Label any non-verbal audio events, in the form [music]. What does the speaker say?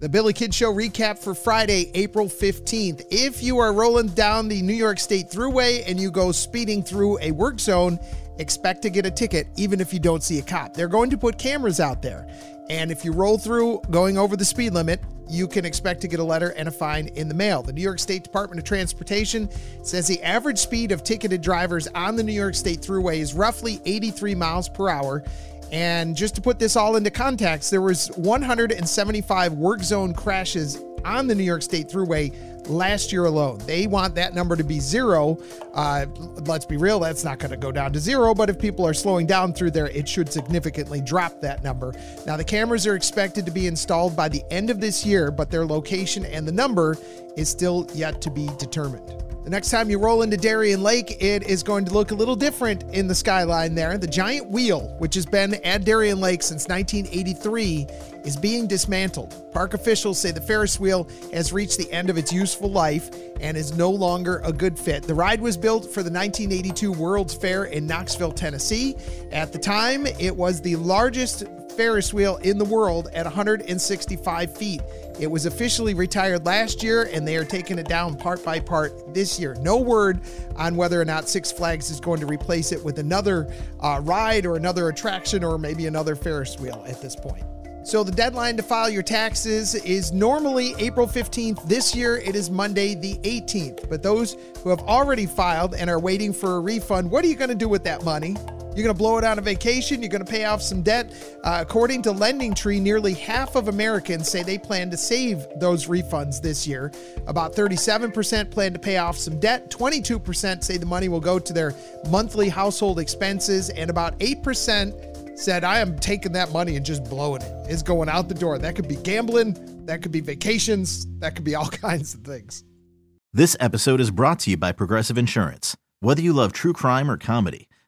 The Billy Kidd Show recap for Friday, April 15th. If you are rolling down the New York State Thruway and you go speeding through a work zone, expect to get a ticket even if you don't see a cop. They're going to put cameras out there. And if you roll through going over the speed limit, you can expect to get a letter and a fine in the mail. The New York State Department of Transportation says the average speed of ticketed drivers on the New York State Thruway is roughly 83 miles per hour. And just to put this all into context, there was 175 work zone crashes on the New York State Thruway last year alone. They want that number to be zero. Uh, let's be real, that's not going to go down to zero, but if people are slowing down through there, it should significantly drop that number. Now, the cameras are expected to be installed by the end of this year, but their location and the number is still yet to be determined. The next time you roll into Darien Lake, it is going to look a little different in the skyline there. The giant wheel, which has been at Darien Lake since 1983, is being dismantled. Park officials say the Ferris wheel has reached the end of its useful life and is no longer a good fit. The ride was built for the 1982 World's Fair in Knoxville, Tennessee. At the time, it was the largest Ferris wheel in the world at 165 feet. It was officially retired last year, and they are taking it down part by part this year. No word on whether or not Six Flags is going to replace it with another uh, ride or another attraction or maybe another Ferris wheel at this point. So the deadline to file your taxes is normally April 15th. This year it is Monday the 18th. But those who have already filed and are waiting for a refund, what are you going to do with that money? You're going to blow it on a vacation. You're going to pay off some debt. Uh, according to Lending Tree, nearly half of Americans say they plan to save those refunds this year. About 37% plan to pay off some debt. 22% say the money will go to their monthly household expenses. And about 8% said, I am taking that money and just blowing it. It's going out the door. That could be gambling. That could be vacations. That could be all [laughs] kinds of things. This episode is brought to you by Progressive Insurance. Whether you love true crime or comedy,